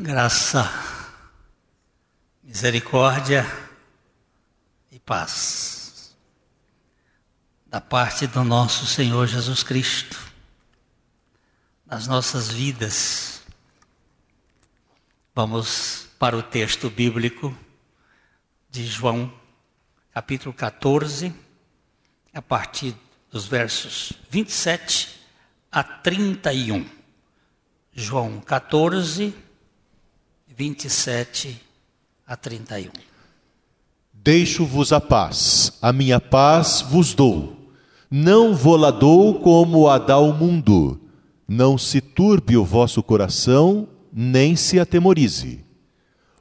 graça, misericórdia e paz da parte do nosso Senhor Jesus Cristo nas nossas vidas. Vamos para o texto bíblico de João, capítulo 14, a partir dos versos 27 a 31. João 14, 27 a 31. Deixo-vos a paz, a minha paz vos dou. Não vou-la dou como a dá o mundo. Não se turbe o vosso coração, nem se atemorize.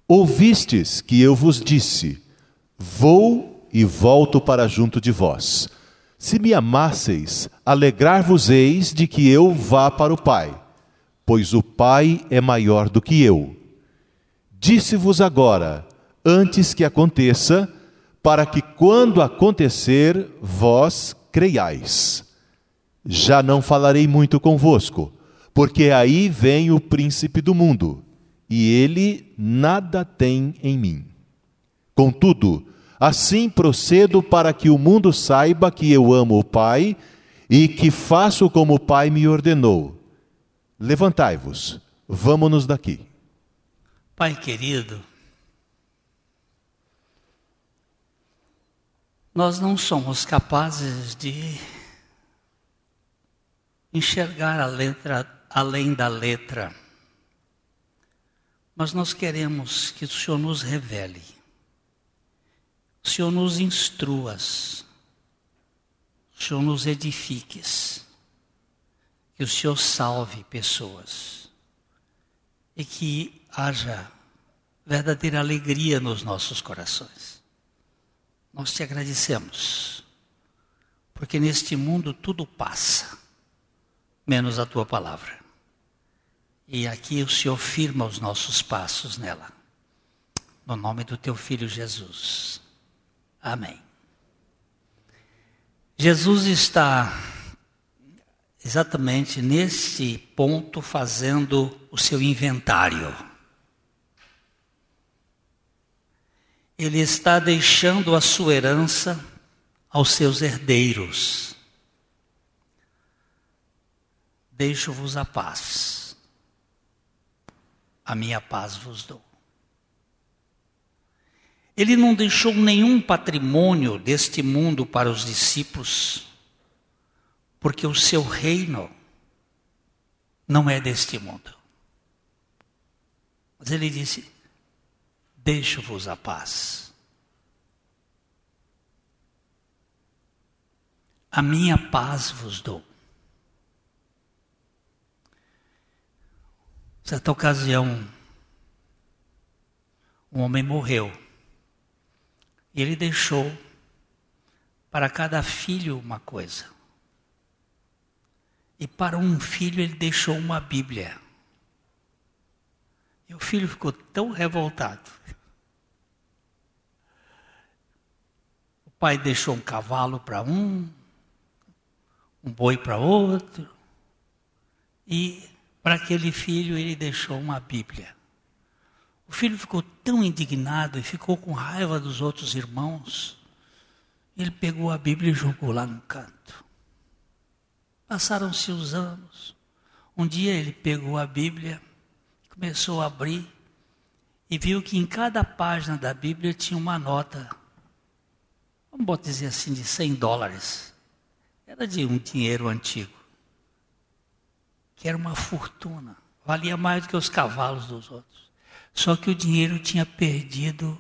Ouvistes que eu vos disse: Vou e volto para junto de vós. Se me amasseis, alegrar-vos-eis de que eu vá para o Pai, pois o Pai é maior do que eu. Disse-vos agora, antes que aconteça, para que quando acontecer, vós creiais. Já não falarei muito convosco, porque aí vem o príncipe do mundo, e ele nada tem em mim. Contudo, Assim procedo para que o mundo saiba que eu amo o Pai e que faço como o Pai me ordenou. Levantai-vos, vamos-nos daqui. Pai querido, nós não somos capazes de enxergar a letra além da letra, mas nós queremos que o Senhor nos revele o Senhor nos instruas, o Senhor nos edifiques, que o Senhor salve pessoas e que haja verdadeira alegria nos nossos corações. Nós te agradecemos, porque neste mundo tudo passa, menos a tua palavra. E aqui o Senhor firma os nossos passos nela. No nome do teu filho Jesus. Amém. Jesus está exatamente nesse ponto fazendo o seu inventário. Ele está deixando a sua herança aos seus herdeiros. Deixo-vos a paz, a minha paz vos dou. Ele não deixou nenhum patrimônio deste mundo para os discípulos, porque o seu reino não é deste mundo. Mas ele disse: Deixo-vos a paz. A minha paz vos dou. Certa ocasião, um homem morreu. E ele deixou para cada filho uma coisa. E para um filho ele deixou uma Bíblia. E o filho ficou tão revoltado. Pai deixou um cavalo para um, um boi para outro, e para aquele filho ele deixou uma Bíblia. O filho ficou tão indignado e ficou com raiva dos outros irmãos. Ele pegou a Bíblia e jogou lá no canto. Passaram-se os anos. Um dia ele pegou a Bíblia, começou a abrir e viu que em cada página da Bíblia tinha uma nota, vamos dizer assim, de 100 dólares. Era de um dinheiro antigo, que era uma fortuna, valia mais do que os cavalos dos outros. Só que o dinheiro tinha perdido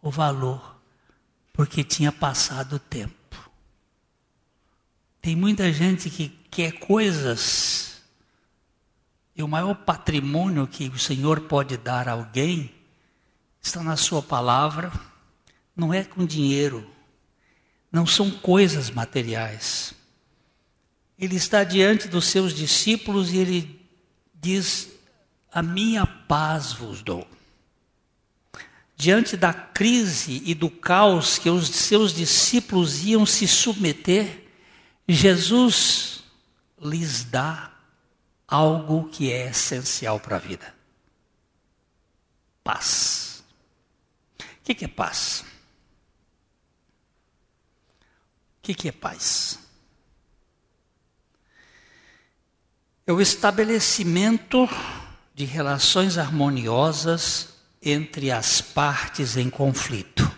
o valor, porque tinha passado o tempo. Tem muita gente que quer coisas, e o maior patrimônio que o Senhor pode dar a alguém está na Sua palavra, não é com dinheiro, não são coisas materiais. Ele está diante dos seus discípulos e ele diz: a minha paz vos dou. Diante da crise e do caos que os seus discípulos iam se submeter, Jesus lhes dá algo que é essencial para a vida: paz. O que, é paz? O que, que é paz? É o estabelecimento de relações harmoniosas entre as partes em conflito.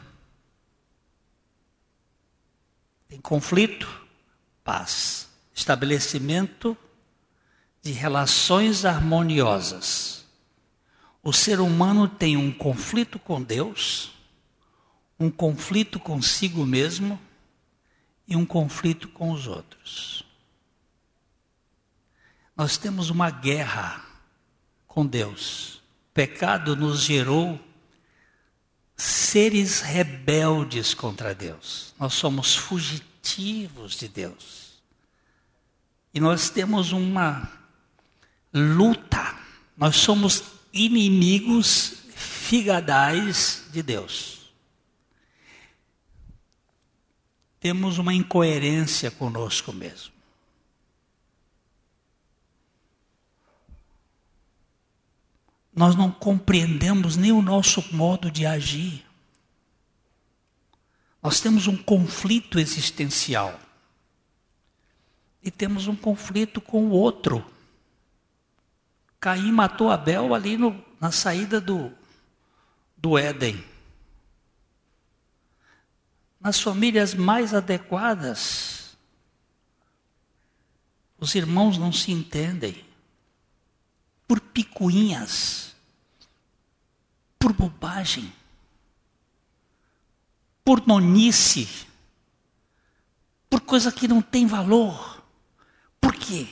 Em conflito, paz. Estabelecimento de relações harmoniosas. O ser humano tem um conflito com Deus, um conflito consigo mesmo e um conflito com os outros. Nós temos uma guerra com Deus. O pecado nos gerou seres rebeldes contra Deus. Nós somos fugitivos de Deus. E nós temos uma luta. Nós somos inimigos figadais de Deus. Temos uma incoerência conosco mesmo. Nós não compreendemos nem o nosso modo de agir. Nós temos um conflito existencial. E temos um conflito com o outro. Caim matou Abel ali no, na saída do, do Éden. Nas famílias mais adequadas, os irmãos não se entendem por picuinhas, por bobagem, por nonice, por coisa que não tem valor. Por quê?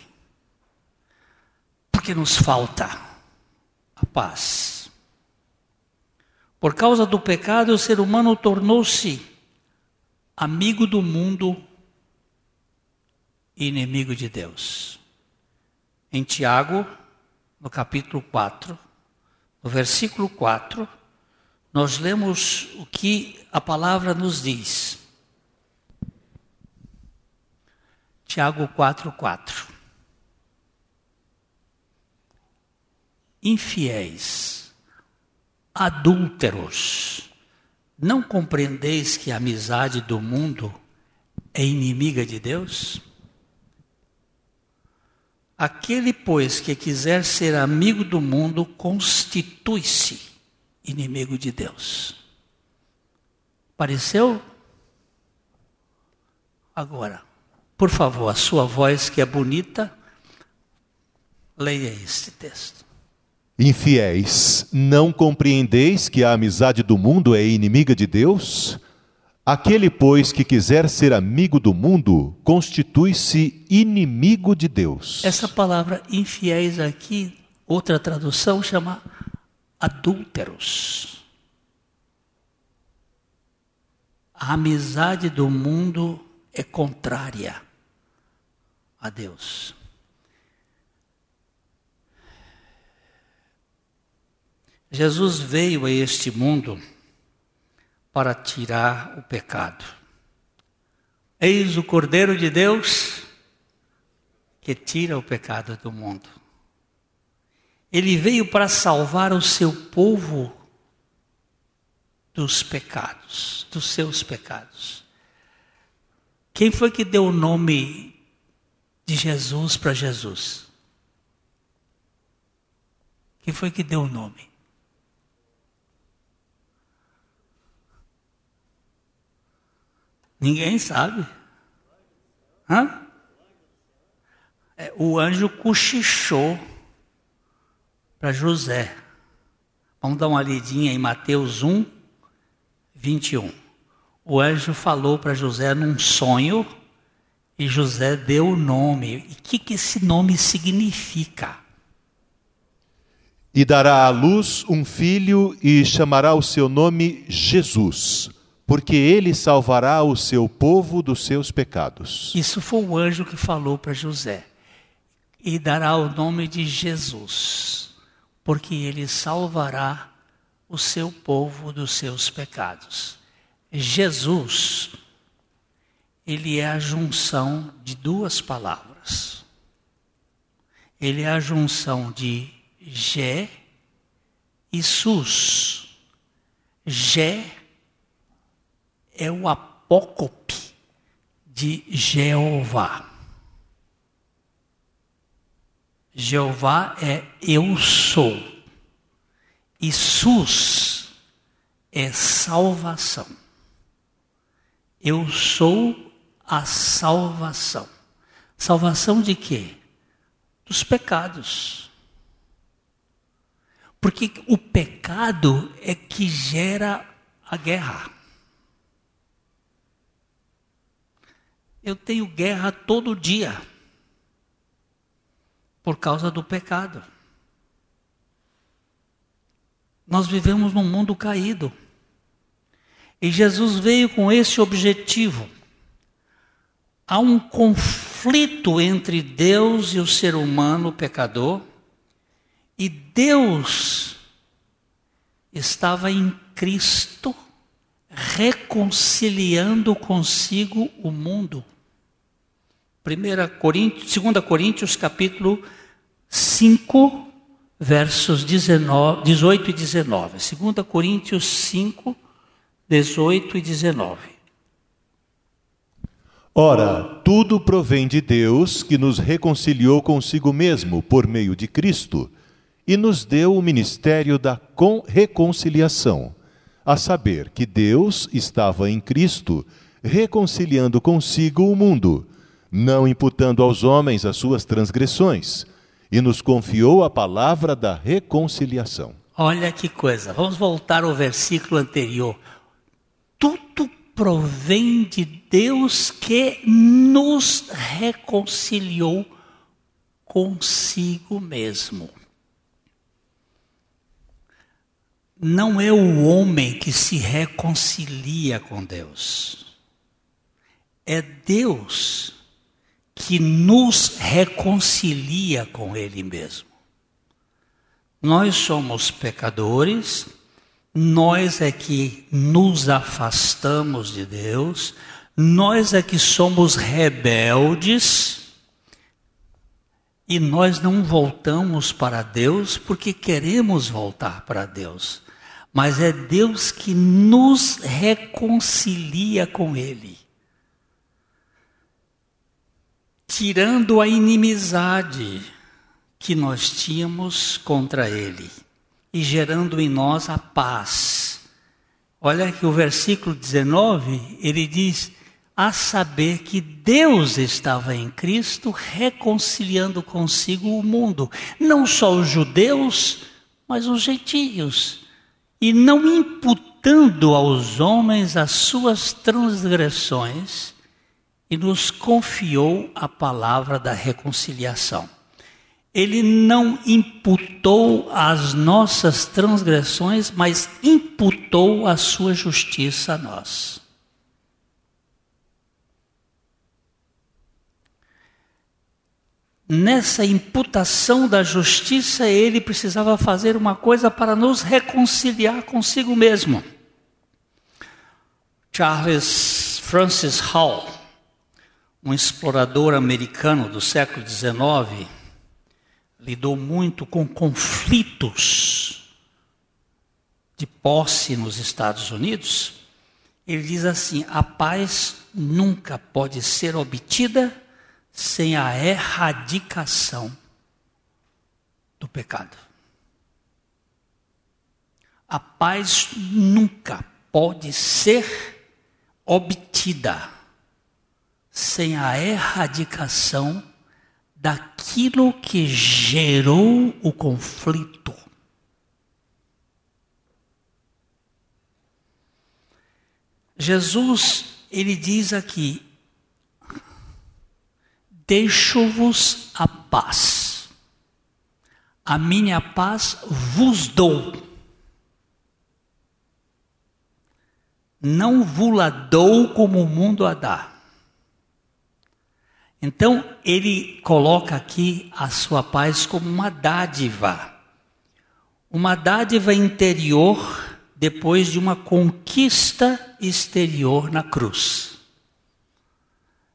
porque nos falta a paz. Por causa do pecado, o ser humano tornou-se amigo do mundo e inimigo de Deus. Em Tiago, no capítulo 4, no versículo 4, nós lemos o que a palavra nos diz. Tiago 4, 4. infiéis, adúlteros, não compreendeis que a amizade do mundo é inimiga de Deus? Aquele, pois, que quiser ser amigo do mundo, constitui-se inimigo de Deus. Pareceu? Agora, por favor, a sua voz que é bonita, leia este texto. Infiéis, não compreendeis que a amizade do mundo é inimiga de Deus? Aquele, pois, que quiser ser amigo do mundo, constitui-se inimigo de Deus. Essa palavra infiéis aqui, outra tradução chama adúlteros. A amizade do mundo é contrária a Deus. Jesus veio a este mundo para tirar o pecado. Eis o Cordeiro de Deus que tira o pecado do mundo. Ele veio para salvar o seu povo dos pecados, dos seus pecados. Quem foi que deu o nome de Jesus para Jesus? Quem foi que deu o nome? Ninguém sabe. Hã? É, o anjo cochichou para José. Vamos dar uma lidinha em Mateus 1, 21. O anjo falou para José num sonho e José deu o nome. E o que, que esse nome significa? E dará à luz um filho e chamará o seu nome Jesus porque ele salvará o seu povo dos seus pecados. Isso foi o anjo que falou para José. E dará o nome de Jesus, porque ele salvará o seu povo dos seus pecados. Jesus, ele é a junção de duas palavras. Ele é a junção de Gé e sus. Jé é o apócope de Jeová. Jeová é eu sou. E sus é salvação. Eu sou a salvação. Salvação de quê? Dos pecados. Porque o pecado é que gera a guerra. Eu tenho guerra todo dia por causa do pecado. Nós vivemos num mundo caído. E Jesus veio com esse objetivo. Há um conflito entre Deus e o ser humano pecador, e Deus estava em Cristo reconciliando consigo o mundo. 1 Coríntios, 2 Coríntios capítulo 5, versos 19, 18 e 19. 2 Coríntios 5, 18 e 19. Ora, tudo provém de Deus, que nos reconciliou consigo mesmo por meio de Cristo e nos deu o ministério da reconciliação, a saber que Deus estava em Cristo, reconciliando consigo o mundo não imputando aos homens as suas transgressões, e nos confiou a palavra da reconciliação. Olha que coisa, vamos voltar ao versículo anterior. Tudo provém de Deus que nos reconciliou consigo mesmo. Não é o homem que se reconcilia com Deus. É Deus que nos reconcilia com Ele mesmo. Nós somos pecadores, nós é que nos afastamos de Deus, nós é que somos rebeldes e nós não voltamos para Deus porque queremos voltar para Deus. Mas é Deus que nos reconcilia com Ele. Tirando a inimizade que nós tínhamos contra ele e gerando em nós a paz. Olha que o versículo 19, ele diz: a saber que Deus estava em Cristo reconciliando consigo o mundo, não só os judeus, mas os gentios, e não imputando aos homens as suas transgressões e nos confiou a palavra da reconciliação. Ele não imputou as nossas transgressões, mas imputou a sua justiça a nós. Nessa imputação da justiça, ele precisava fazer uma coisa para nos reconciliar consigo mesmo. Charles Francis Hall, um explorador americano do século XIX, lidou muito com conflitos de posse nos Estados Unidos. Ele diz assim: a paz nunca pode ser obtida sem a erradicação do pecado. A paz nunca pode ser obtida sem a erradicação daquilo que gerou o conflito. Jesus, ele diz aqui: Deixo-vos a paz, a minha paz vos dou. Não vula dou como o mundo a dá. Então, ele coloca aqui a sua paz como uma dádiva. Uma dádiva interior depois de uma conquista exterior na cruz.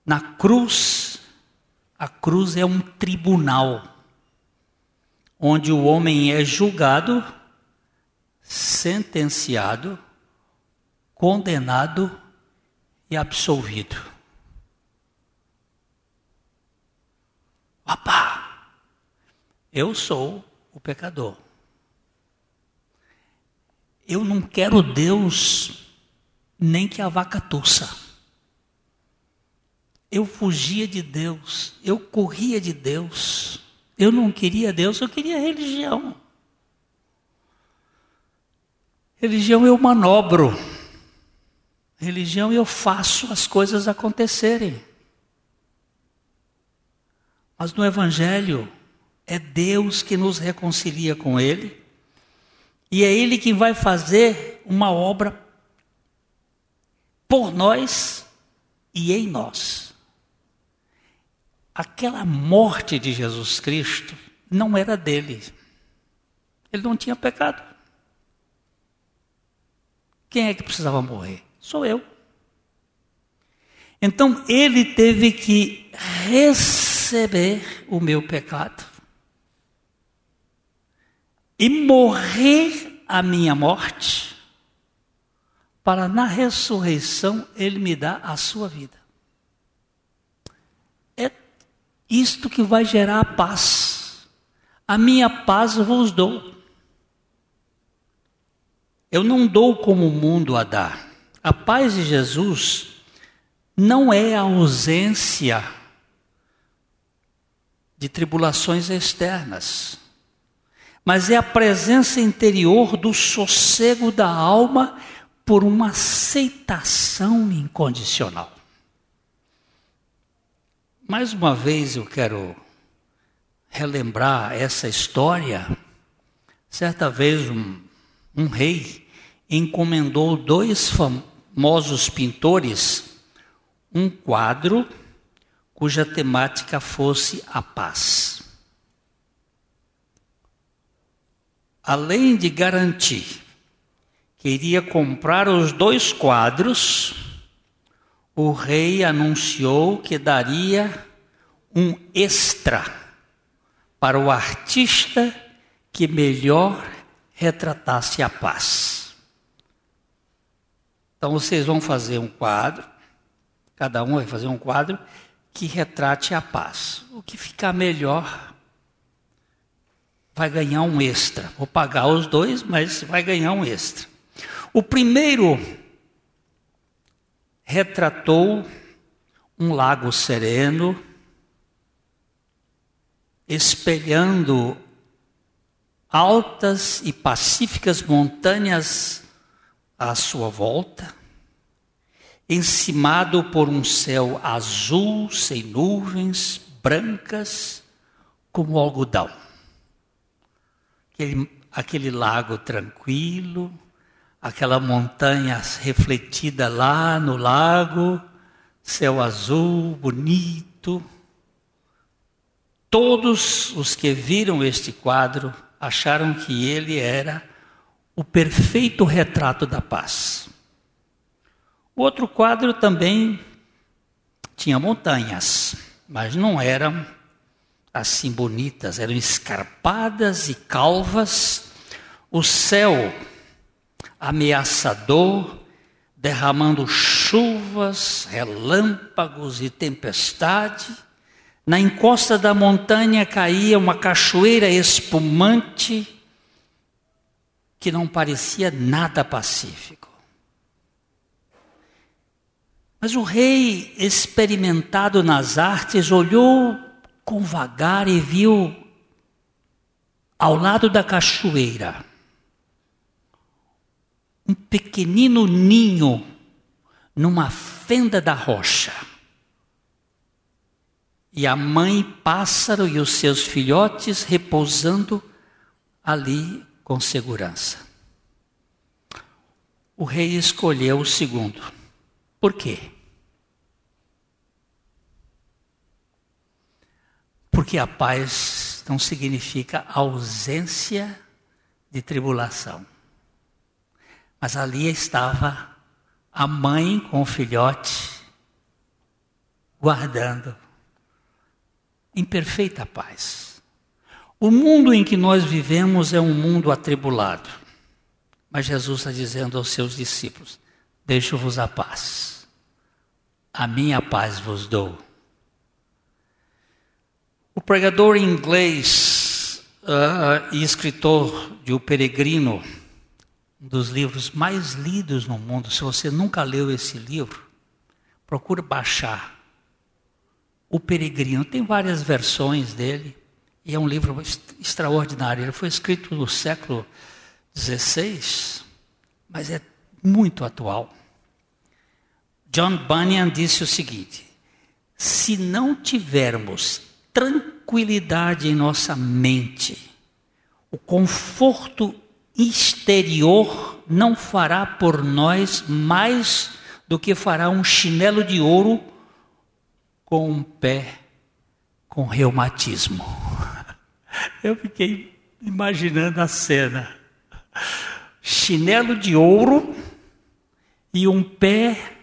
Na cruz, a cruz é um tribunal onde o homem é julgado sentenciado, condenado e absolvido. Papá, eu sou o pecador. Eu não quero Deus nem que a vaca tussa. Eu fugia de Deus, eu corria de Deus. Eu não queria Deus, eu queria religião. Religião eu manobro. Religião eu faço as coisas acontecerem. Mas no Evangelho é Deus que nos reconcilia com Ele e é Ele quem vai fazer uma obra por nós e em nós. Aquela morte de Jesus Cristo não era dele. Ele não tinha pecado. Quem é que precisava morrer? Sou eu. Então ele teve que receber o meu pecado e morrer a minha morte, para na ressurreição ele me dar a sua vida. É isto que vai gerar a paz. A minha paz vos dou. Eu não dou como o mundo a dar. A paz de Jesus não é a ausência de tribulações externas mas é a presença interior do sossego da alma por uma aceitação incondicional. Mais uma vez eu quero relembrar essa história. Certa vez um, um rei encomendou dois famosos pintores um quadro cuja temática fosse a paz. além de garantir que iria comprar os dois quadros, o rei anunciou que daria um extra para o artista que melhor retratasse a paz. Então vocês vão fazer um quadro, cada um vai fazer um quadro que retrate a paz. O que ficar melhor vai ganhar um extra. Vou pagar os dois, mas vai ganhar um extra. O primeiro retratou um lago sereno, espelhando altas e pacíficas montanhas à sua volta, encimado por um céu azul, sem nuvens, brancas, como algodão aquele, aquele lago tranquilo, aquela montanha refletida lá no lago, céu azul, bonito. Todos os que viram este quadro acharam que ele era o perfeito retrato da paz. O outro quadro também tinha montanhas, mas não eram assim bonitas, eram escarpadas e calvas, o céu ameaçador, derramando chuvas, relâmpagos e tempestade. Na encosta da montanha caía uma cachoeira espumante que não parecia nada pacífico. Mas o rei, experimentado nas artes, olhou com vagar e viu ao lado da cachoeira um pequenino ninho numa fenda da rocha. E a mãe pássaro e os seus filhotes repousando ali com segurança. O rei escolheu o segundo. Por quê? Porque a paz não significa ausência de tribulação. Mas ali estava a mãe com o filhote, guardando, em perfeita paz. O mundo em que nós vivemos é um mundo atribulado, Mas Jesus está dizendo aos seus discípulos: Deixo-vos a paz, a minha paz vos dou. Pregador inglês uh, e escritor de O Peregrino, um dos livros mais lidos no mundo, se você nunca leu esse livro, procure baixar. O Peregrino, tem várias versões dele, e é um livro extraordinário. Ele foi escrito no século XVI, mas é muito atual. John Bunyan disse o seguinte: se não tivermos tranquilidade em nossa mente. O conforto exterior não fará por nós mais do que fará um chinelo de ouro com um pé com reumatismo. Eu fiquei imaginando a cena. Chinelo de ouro e um pé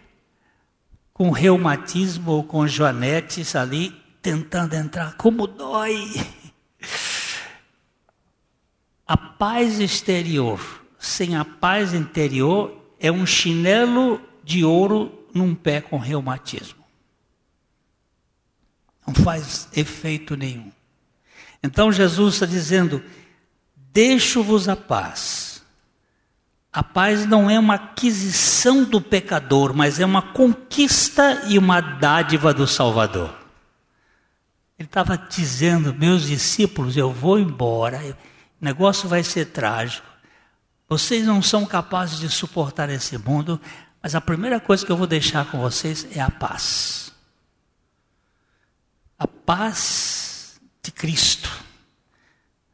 com reumatismo ou com joanetes ali tentando entrar, como dói. A paz exterior sem a paz interior é um chinelo de ouro num pé com reumatismo. Não faz efeito nenhum. Então Jesus está dizendo: Deixo-vos a paz. A paz não é uma aquisição do pecador, mas é uma conquista e uma dádiva do Salvador. Ele estava dizendo, meus discípulos, eu vou embora, o negócio vai ser trágico. Vocês não são capazes de suportar esse mundo, mas a primeira coisa que eu vou deixar com vocês é a paz. A paz de Cristo.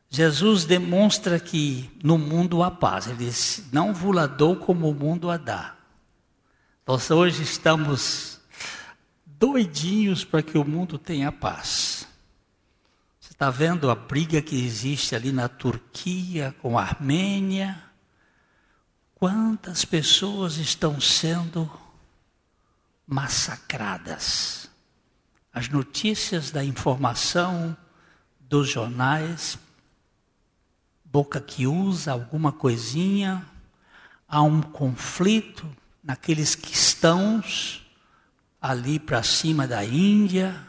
Jesus demonstra que no mundo há paz. Ele disse: Não vos dou como o mundo a dá. Nós hoje estamos doidinhos para que o mundo tenha paz. Está vendo a briga que existe ali na Turquia com a Armênia? Quantas pessoas estão sendo massacradas? As notícias da informação dos jornais, boca que usa alguma coisinha, há um conflito naqueles cristãos ali para cima da Índia,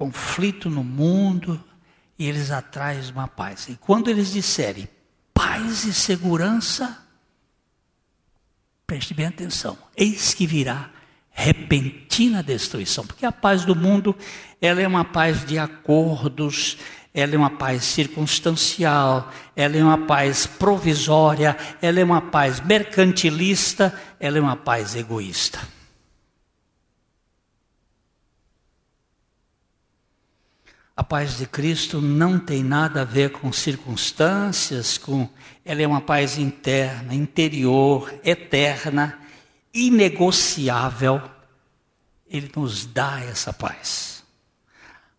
conflito no mundo, e eles atraem uma paz. E quando eles disserem paz e segurança, preste bem atenção, eis que virá repentina destruição, porque a paz do mundo, ela é uma paz de acordos, ela é uma paz circunstancial, ela é uma paz provisória, ela é uma paz mercantilista, ela é uma paz egoísta. A paz de Cristo não tem nada a ver com circunstâncias, com ela é uma paz interna, interior, eterna, inegociável. Ele nos dá essa paz.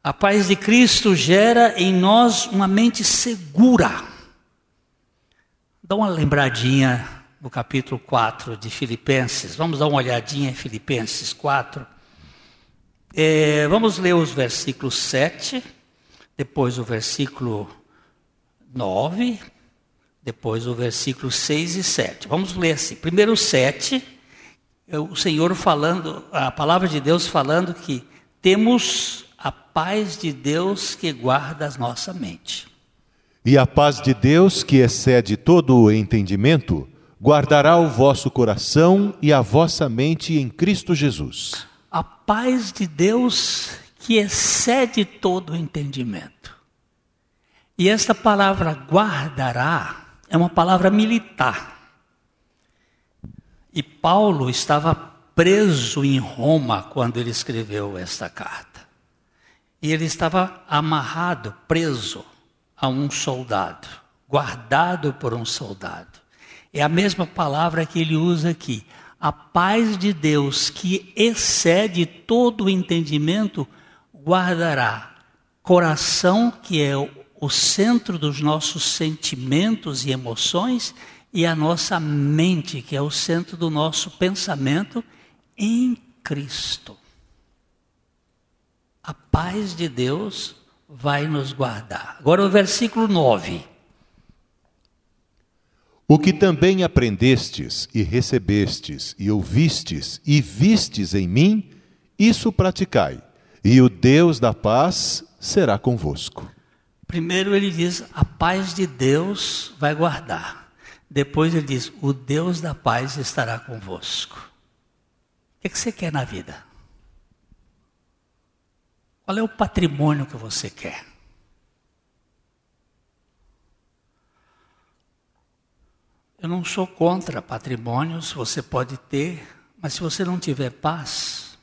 A paz de Cristo gera em nós uma mente segura. Dá uma lembradinha no capítulo 4 de Filipenses. Vamos dar uma olhadinha em Filipenses 4. É, vamos ler os versículos 7, depois o versículo 9, depois o versículo 6 e 7. Vamos ler assim. Primeiro 7, é o Senhor falando, a palavra de Deus falando que temos a paz de Deus que guarda a nossa mente. E a paz de Deus, que excede todo o entendimento, guardará o vosso coração e a vossa mente em Cristo Jesus a paz de Deus que excede todo o entendimento. E esta palavra guardará é uma palavra militar. E Paulo estava preso em Roma quando ele escreveu esta carta. E ele estava amarrado, preso a um soldado, guardado por um soldado. É a mesma palavra que ele usa aqui a paz de Deus, que excede todo o entendimento, guardará coração, que é o centro dos nossos sentimentos e emoções, e a nossa mente, que é o centro do nosso pensamento, em Cristo. A paz de Deus vai nos guardar. Agora o versículo 9. O que também aprendestes e recebestes e ouvistes e vistes em mim, isso praticai, e o Deus da paz será convosco. Primeiro ele diz: a paz de Deus vai guardar. Depois ele diz: o Deus da paz estará convosco. O que, é você quer na vida? Qual é o patrimônio que você quer? Eu não sou contra patrimônios, você pode ter, mas se você não tiver paz,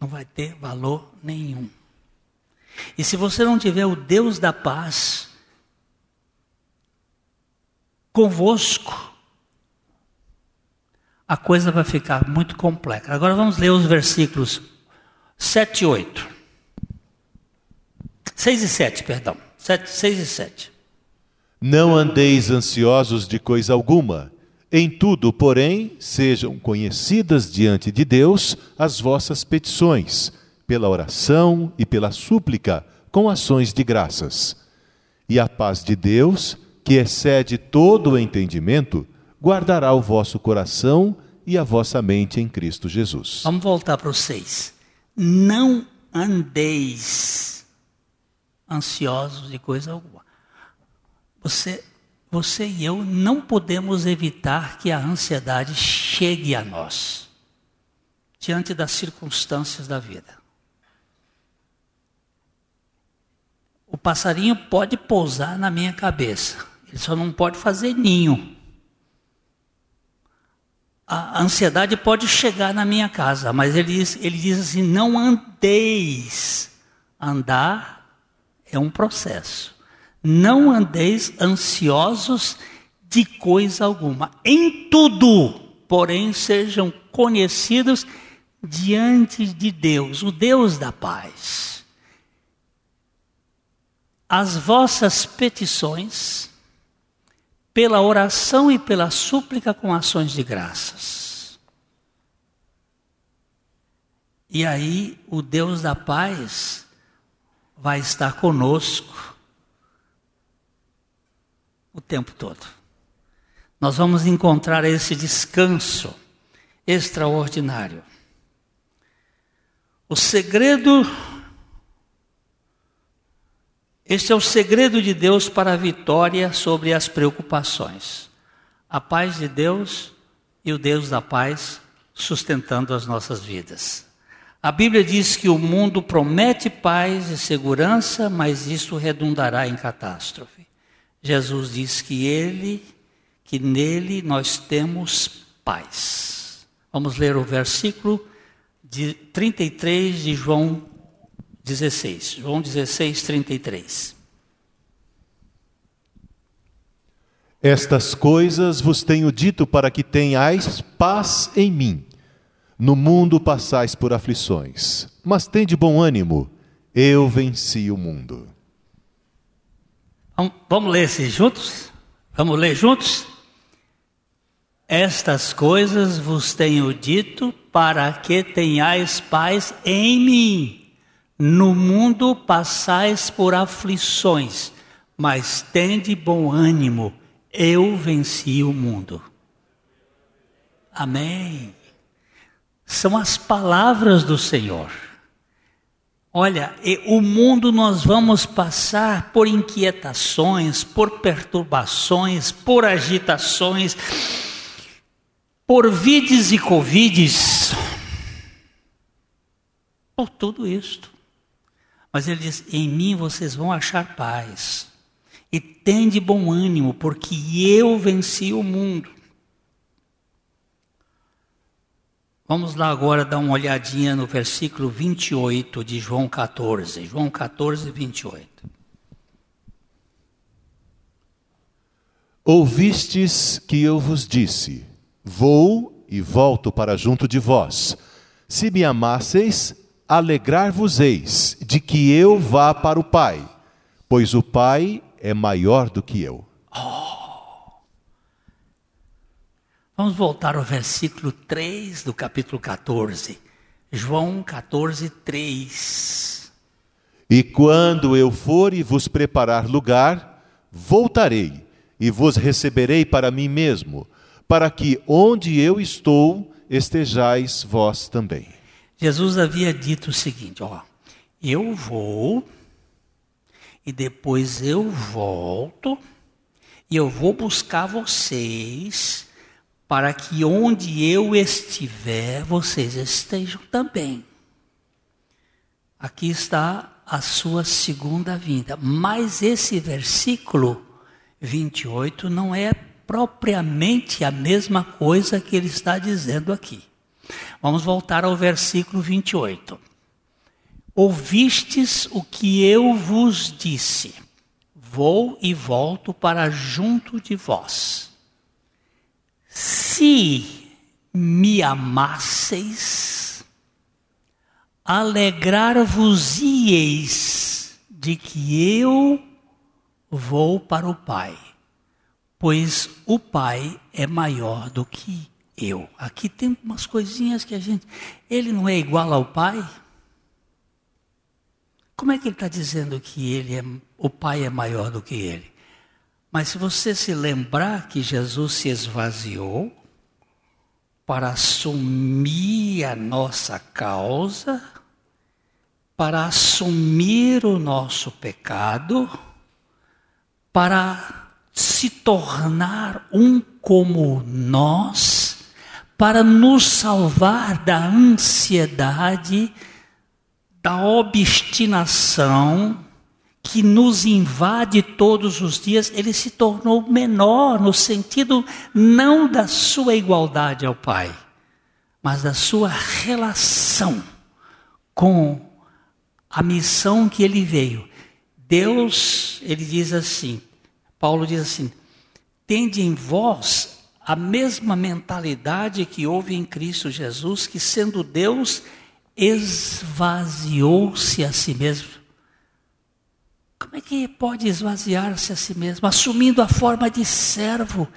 não vai ter valor nenhum. E se você não tiver o Deus da paz convosco, a coisa vai ficar muito complexa. Agora vamos ler os versículos 7 e 8. 6 e 7, perdão. 7, 6 e 7. Não andeis ansiosos de coisa alguma. Em tudo, porém, sejam conhecidas diante de Deus as vossas petições, pela oração e pela súplica, com ações de graças. E a paz de Deus, que excede todo o entendimento, guardará o vosso coração e a vossa mente em Cristo Jesus. Vamos voltar para 6. Não andeis ansiosos de coisa alguma. Você, você e eu não podemos evitar que a ansiedade chegue a nós diante das circunstâncias da vida. O passarinho pode pousar na minha cabeça, ele só não pode fazer ninho. A ansiedade pode chegar na minha casa, mas ele diz, ele diz assim: não andeis. Andar é um processo. Não andeis ansiosos de coisa alguma. Em tudo, porém, sejam conhecidos diante de Deus, o Deus da paz. As vossas petições, pela oração e pela súplica com ações de graças. E aí, o Deus da paz vai estar conosco o tempo todo. Nós vamos encontrar esse descanso extraordinário. O segredo, este é o segredo de Deus para a vitória sobre as preocupações. A paz de Deus e o Deus da paz sustentando as nossas vidas. A Bíblia diz que o mundo promete paz e segurança, mas isso redundará em catástrofe. Jesus diz que ele, que nele nós temos paz. Vamos ler o versículo de 33 de João 16. João 16, 33. Estas coisas vos tenho dito para que tenhais paz em mim. No mundo passais por aflições, mas tende bom ânimo, eu venci o mundo. Vamos ler esses juntos? Vamos ler juntos? Estas coisas vos tenho dito para que tenhais paz em mim. No mundo passais por aflições, mas tende bom ânimo, eu venci o mundo. Amém. São as palavras do Senhor. Olha, o mundo nós vamos passar por inquietações, por perturbações, por agitações, por vides e covides, por tudo isto. Mas ele diz: em mim vocês vão achar paz, e tende bom ânimo, porque eu venci o mundo. Vamos lá agora dar uma olhadinha no versículo 28 de João 14. João 14, 28. Ouvistes que eu vos disse: Vou e volto para junto de vós. Se me amasseis, alegrar-vos-eis de que eu vá para o Pai, pois o Pai é maior do que eu. Oh. Vamos voltar ao versículo 3 do capítulo 14. João 14, 3. E quando eu for e vos preparar lugar, voltarei e vos receberei para mim mesmo, para que onde eu estou estejais vós também. Jesus havia dito o seguinte: ó, eu vou e depois eu volto e eu vou buscar vocês para que onde eu estiver vocês estejam também. Aqui está a sua segunda vinda. Mas esse versículo 28 não é propriamente a mesma coisa que ele está dizendo aqui. Vamos voltar ao versículo 28. Ouvistes o que eu vos disse, vou e volto para junto de vós. Se me amasseis, alegrar-vos-ieis de que eu vou para o Pai, pois o Pai é maior do que eu. Aqui tem umas coisinhas que a gente. Ele não é igual ao Pai? Como é que ele está dizendo que ele é, o Pai é maior do que ele? Mas se você se lembrar que Jesus se esvaziou para assumir a nossa causa, para assumir o nosso pecado, para se tornar um como nós, para nos salvar da ansiedade, da obstinação que nos invade todos os dias, ele se tornou menor no sentido não da sua igualdade ao Pai, mas da sua relação com a missão que ele veio. Deus, ele diz assim, Paulo diz assim: tende em vós a mesma mentalidade que houve em Cristo Jesus, que sendo Deus, esvaziou-se a si mesmo. Como é que pode esvaziar-se a si mesmo? Assumindo a forma de servo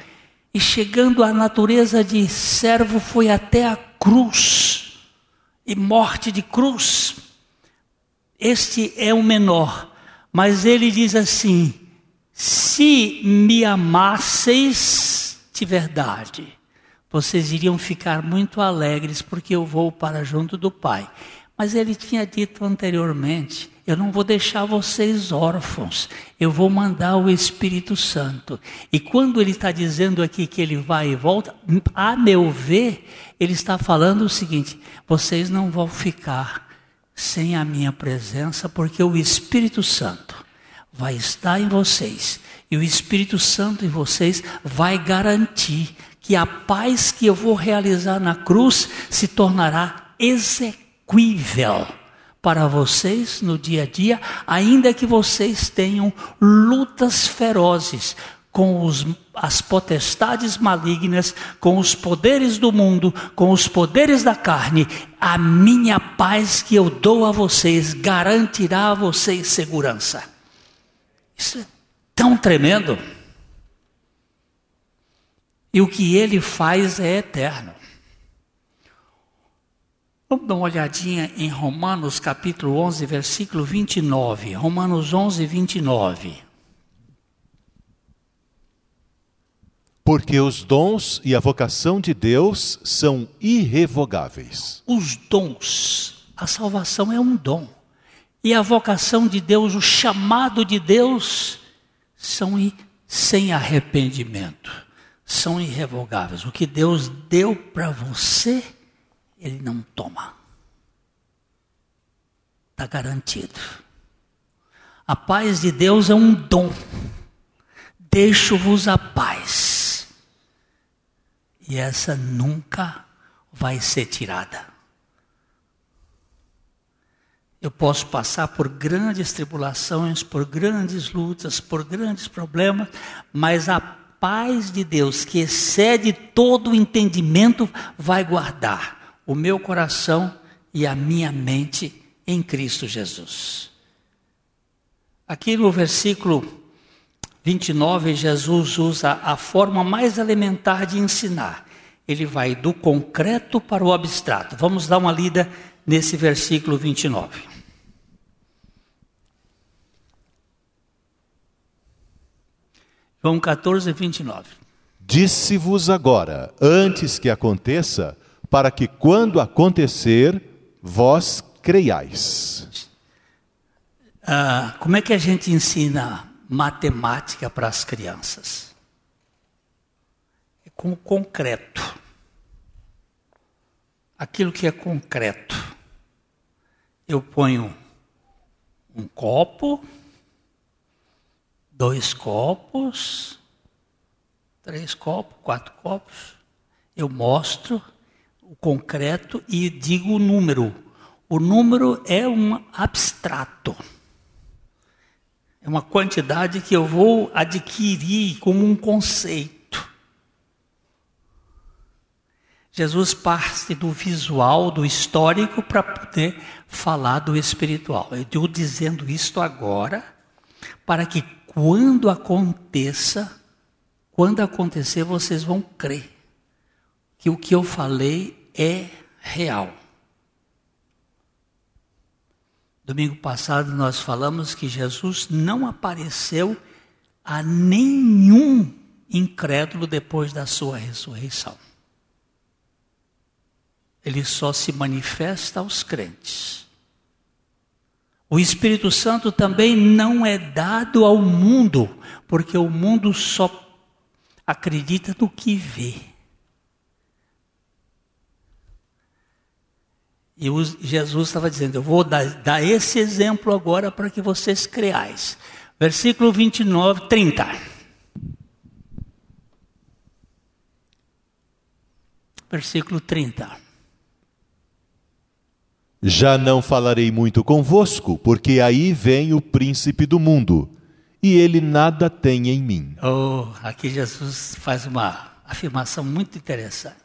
e chegando à natureza de servo, foi até a cruz e morte de cruz. Este é o menor, mas ele diz assim: se me amasseis de verdade, vocês iriam ficar muito alegres porque eu vou para junto do Pai. Mas ele tinha dito anteriormente: eu não vou deixar vocês órfãos, eu vou mandar o Espírito Santo. E quando ele está dizendo aqui que ele vai e volta, a meu ver, ele está falando o seguinte: vocês não vão ficar sem a minha presença, porque o Espírito Santo vai estar em vocês. E o Espírito Santo em vocês vai garantir que a paz que eu vou realizar na cruz se tornará exequível para vocês no dia a dia, ainda que vocês tenham lutas ferozes com os, as potestades malignas, com os poderes do mundo, com os poderes da carne, a minha paz que eu dou a vocês garantirá a vocês segurança. Isso é tão tremendo. E o que ele faz é eterno. Vamos dar uma olhadinha em Romanos capítulo 11, versículo 29. Romanos 11, 29. Porque os dons e a vocação de Deus são irrevogáveis. Os dons, a salvação é um dom. E a vocação de Deus, o chamado de Deus, são sem arrependimento, são irrevogáveis. O que Deus deu para você, Ele não toma. Está garantido. A paz de Deus é um dom. Deixo-vos a paz. E essa nunca vai ser tirada. Eu posso passar por grandes tribulações, por grandes lutas, por grandes problemas, mas a paz de Deus, que excede todo o entendimento, vai guardar o meu coração e a minha mente em Cristo Jesus. Aqui no versículo 29, Jesus usa a forma mais elementar de ensinar. Ele vai do concreto para o abstrato. Vamos dar uma lida nesse versículo 29. João 14, 29. Disse-vos agora, antes que aconteça, para que quando acontecer, vós creiais. Ah, como é que a gente ensina matemática para as crianças? É com o concreto. Aquilo que é concreto. Eu ponho um copo, dois copos, três copos, quatro copos. Eu mostro concreto e digo o número. O número é um abstrato. É uma quantidade que eu vou adquirir como um conceito. Jesus parte do visual, do histórico, para poder falar do espiritual. Eu estou dizendo isto agora, para que quando aconteça, quando acontecer, vocês vão crer que o que eu falei é real. Domingo passado nós falamos que Jesus não apareceu a nenhum incrédulo depois da sua ressurreição. Ele só se manifesta aos crentes. O Espírito Santo também não é dado ao mundo, porque o mundo só acredita no que vê. E Jesus estava dizendo: Eu vou dar, dar esse exemplo agora para que vocês creais. Versículo 29, 30. Versículo 30. Já não falarei muito convosco, porque aí vem o príncipe do mundo, e ele nada tem em mim. Oh, aqui Jesus faz uma afirmação muito interessante.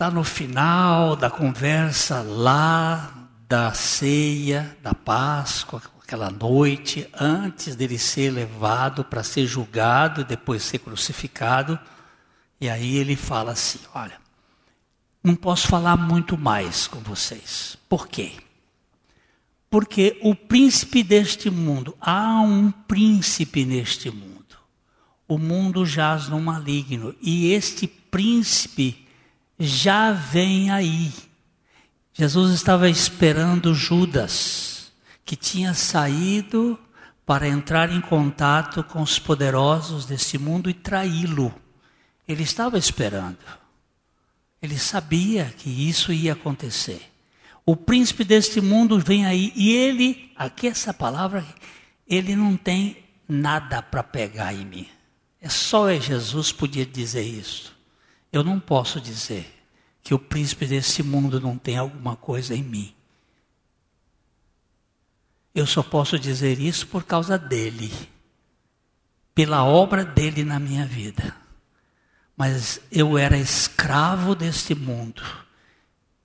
Está no final da conversa lá da ceia, da Páscoa, aquela noite, antes dele ser levado para ser julgado e depois ser crucificado. E aí ele fala assim: Olha, não posso falar muito mais com vocês. Por quê? Porque o príncipe deste mundo, há um príncipe neste mundo. O mundo jaz no maligno e este príncipe já vem aí. Jesus estava esperando Judas, que tinha saído para entrar em contato com os poderosos deste mundo e traí-lo. Ele estava esperando. Ele sabia que isso ia acontecer. O príncipe deste mundo vem aí e ele, aqui essa palavra, ele não tem nada para pegar em mim. É só Jesus podia dizer isso. Eu não posso dizer que o príncipe desse mundo não tem alguma coisa em mim. Eu só posso dizer isso por causa dele, pela obra dele na minha vida mas eu era escravo deste mundo.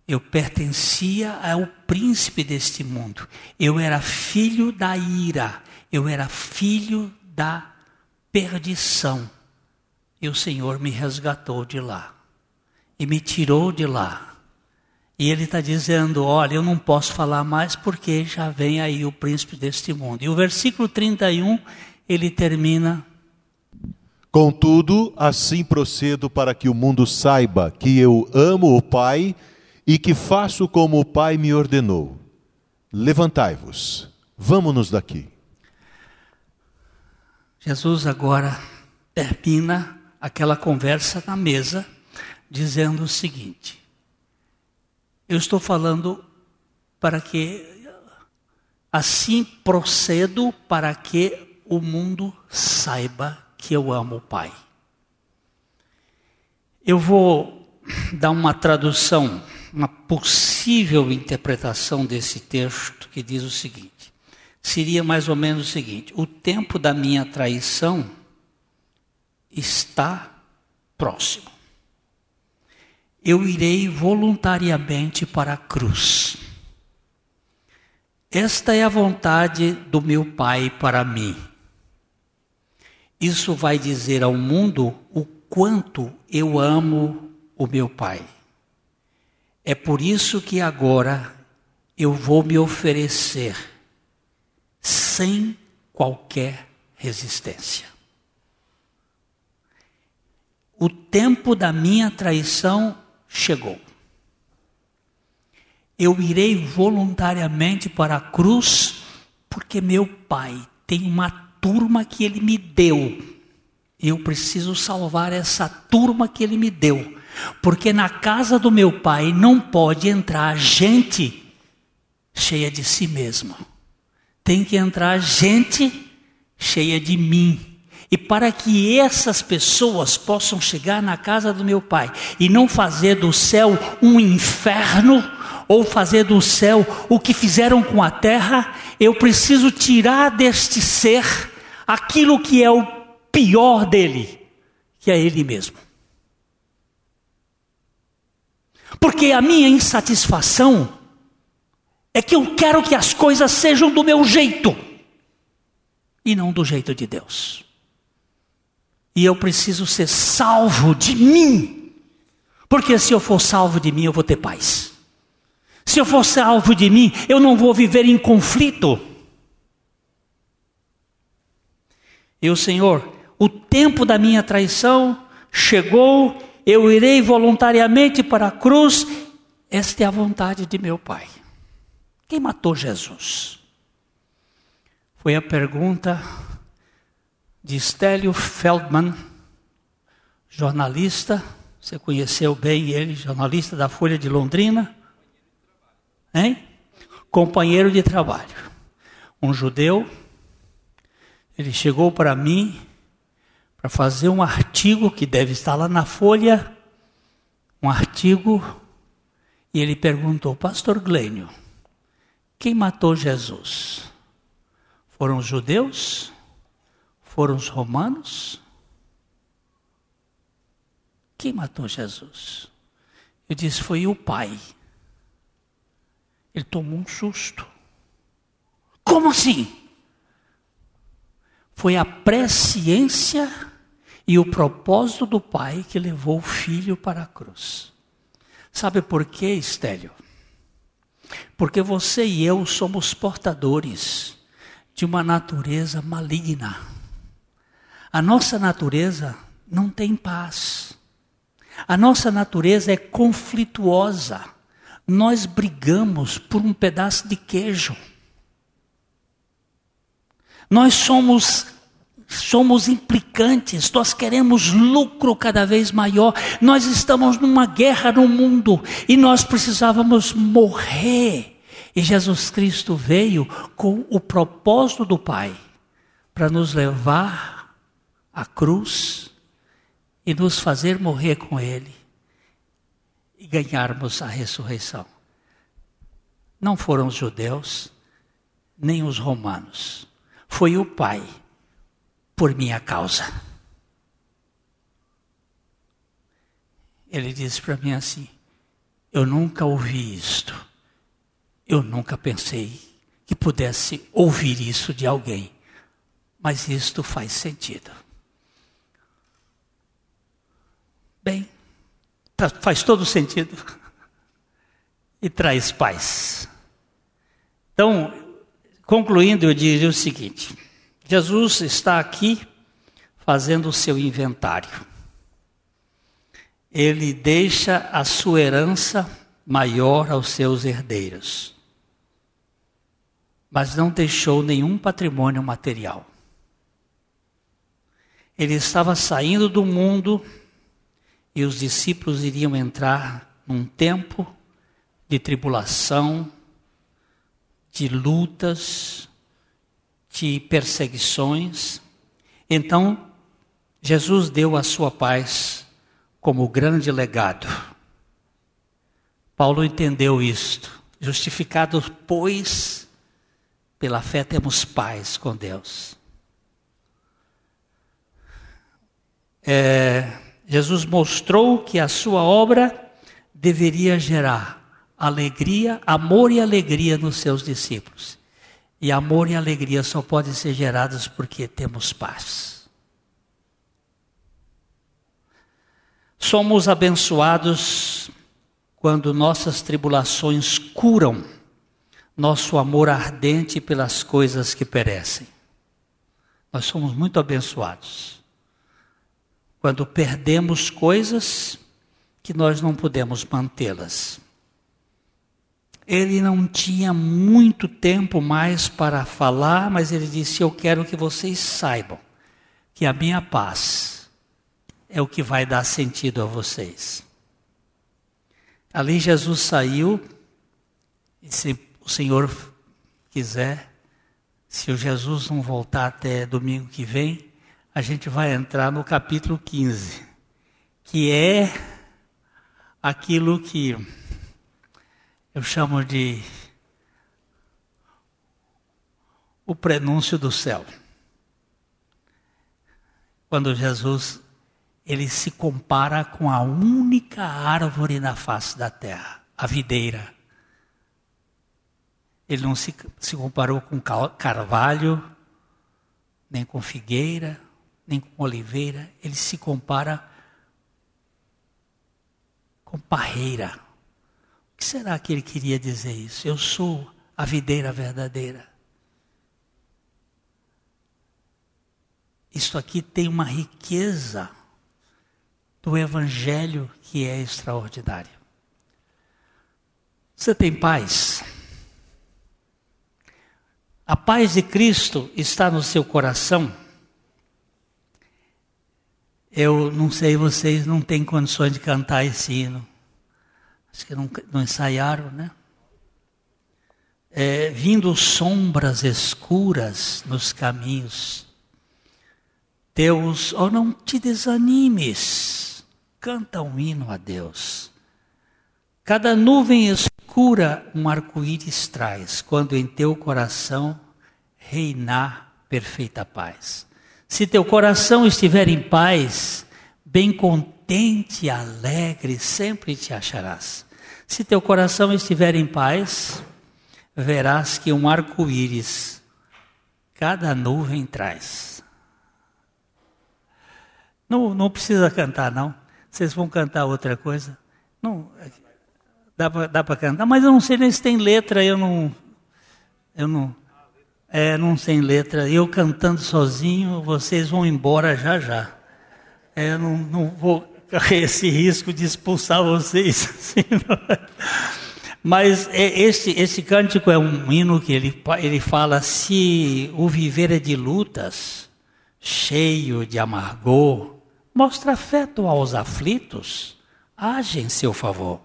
Eu pertencia ao príncipe deste mundo. Eu era filho da ira. Eu era filho da perdição. E o Senhor me resgatou de lá. E me tirou de lá. E ele está dizendo: Olha, eu não posso falar mais porque já vem aí o príncipe deste mundo. E o versículo 31 ele termina Contudo, assim procedo para que o mundo saiba que eu amo o Pai e que faço como o Pai me ordenou. Levantai-vos, vamos-nos daqui. Jesus agora termina aquela conversa na mesa, dizendo o seguinte: Eu estou falando para que assim procedo para que o mundo saiba que eu amo o Pai. Eu vou dar uma tradução, uma possível interpretação desse texto que diz o seguinte: seria mais ou menos o seguinte: o tempo da minha traição está próximo. Eu irei voluntariamente para a cruz. Esta é a vontade do meu Pai para mim. Isso vai dizer ao mundo o quanto eu amo o meu Pai. É por isso que agora eu vou me oferecer sem qualquer resistência. O tempo da minha traição chegou. Eu irei voluntariamente para a cruz, porque meu pai tem uma turma que ele me deu. Eu preciso salvar essa turma que ele me deu. Porque na casa do meu pai não pode entrar gente cheia de si mesma. Tem que entrar gente cheia de mim. E para que essas pessoas possam chegar na casa do meu pai e não fazer do céu um inferno, ou fazer do céu o que fizeram com a terra, eu preciso tirar deste ser aquilo que é o pior dele, que é ele mesmo. Porque a minha insatisfação é que eu quero que as coisas sejam do meu jeito e não do jeito de Deus. E eu preciso ser salvo de mim, porque se eu for salvo de mim, eu vou ter paz. Se eu for salvo de mim, eu não vou viver em conflito. E o Senhor, o tempo da minha traição chegou eu irei voluntariamente para a cruz, esta é a vontade de meu Pai. Quem matou Jesus? Foi a pergunta de Stélio Feldman, jornalista, você conheceu bem ele, jornalista da Folha de Londrina, hein? Companheiro de trabalho, um judeu. Ele chegou para mim para fazer um artigo que deve estar lá na Folha, um artigo, e ele perguntou, Pastor Glênio, quem matou Jesus? Foram os judeus? Foram os romanos? Quem matou Jesus? Eu disse, foi o pai. Ele tomou um susto. Como assim? Foi a presciência e o propósito do Pai que levou o filho para a cruz. Sabe por quê, Estélio? Porque você e eu somos portadores de uma natureza maligna. A nossa natureza não tem paz. A nossa natureza é conflituosa. Nós brigamos por um pedaço de queijo. Nós somos somos implicantes, nós queremos lucro cada vez maior, nós estamos numa guerra no mundo e nós precisávamos morrer. E Jesus Cristo veio com o propósito do Pai para nos levar à cruz e nos fazer morrer com Ele e ganharmos a ressurreição. Não foram os judeus, nem os romanos, foi o Pai por minha causa. Ele disse para mim assim: Eu nunca ouvi isto. Eu nunca pensei que pudesse ouvir isso de alguém. Mas isto faz sentido. Bem, faz todo sentido. E traz paz. Então, concluindo, eu diria o seguinte: Jesus está aqui fazendo o seu inventário. Ele deixa a sua herança maior aos seus herdeiros, mas não deixou nenhum patrimônio material. Ele estava saindo do mundo e os discípulos iriam entrar num tempo de tribulação, de lutas, de perseguições. Então, Jesus deu a sua paz como grande legado. Paulo entendeu isto. Justificados, pois, pela fé temos paz com Deus. É, Jesus mostrou que a sua obra deveria gerar alegria, amor e alegria nos seus discípulos. E amor e alegria só podem ser gerados porque temos paz. Somos abençoados quando nossas tribulações curam nosso amor ardente pelas coisas que perecem. Nós somos muito abençoados. Quando perdemos coisas que nós não podemos mantê-las. Ele não tinha muito tempo mais para falar, mas ele disse: Eu quero que vocês saibam que a minha paz é o que vai dar sentido a vocês. Ali Jesus saiu, e se o Senhor quiser, se o Jesus não voltar até domingo que vem, a gente vai entrar no capítulo 15, que é aquilo que eu chamo de o prenúncio do céu. Quando Jesus ele se compara com a única árvore na face da terra, a videira. Ele não se, se comparou com carvalho, nem com figueira, nem com oliveira. Ele se compara com parreira. O que será que ele queria dizer isso? Eu sou a videira verdadeira. Isso aqui tem uma riqueza do Evangelho que é extraordinária. Você tem paz? A paz de Cristo está no seu coração? Eu não sei, vocês não têm condições de cantar esse hino. Acho que não, não ensaiaram, né? É, vindo sombras escuras nos caminhos. Deus, oh, não te desanimes, canta um hino a Deus. Cada nuvem escura um arco-íris traz, quando em teu coração reinar perfeita paz. Se teu coração estiver em paz, bem contente e alegre sempre te acharás. Se teu coração estiver em paz, verás que um arco-íris cada nuvem traz. Não, não precisa cantar, não. Vocês vão cantar outra coisa? Não, dá para cantar, mas eu não sei nem se tem letra, eu não. Eu não. É, não tem letra. Eu cantando sozinho, vocês vão embora já já. É, não, não vou esse risco de expulsar vocês. Mas é, esse, esse cântico é um hino que ele, ele fala: se o viver é de lutas, cheio de amargor, mostra afeto aos aflitos, age em seu favor.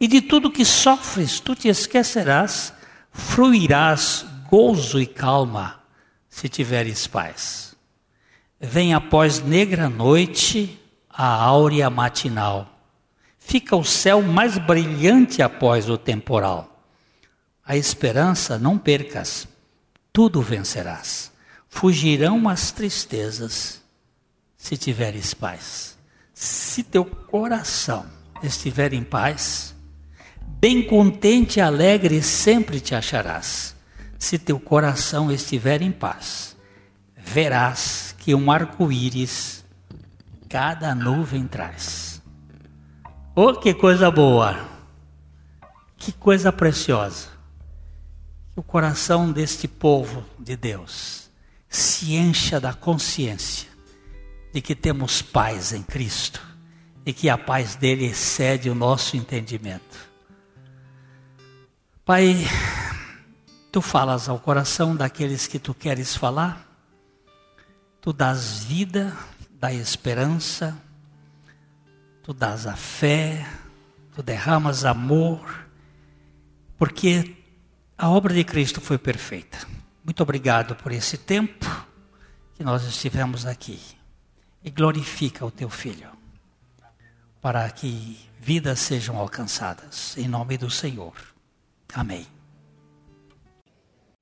E de tudo que sofres, tu te esquecerás, fruirás gozo e calma, se tiveres paz. Vem após negra noite, a áurea matinal. Fica o céu mais brilhante após o temporal. A esperança não percas, tudo vencerás. Fugirão as tristezas se tiveres paz. Se teu coração estiver em paz, bem contente e alegre sempre te acharás. Se teu coração estiver em paz, verás que um arco-íris cada nuvem traz. Oh, que coisa boa! Que coisa preciosa! Que o coração deste povo de Deus se encha da consciência de que temos paz em Cristo e que a paz dele excede o nosso entendimento. Pai, tu falas ao coração daqueles que tu queres falar, tu dás vida, dá esperança, tu dás a fé, tu derramas amor, porque a obra de Cristo foi perfeita. Muito obrigado por esse tempo que nós estivemos aqui. E glorifica o teu filho, para que vidas sejam alcançadas. Em nome do Senhor. Amém.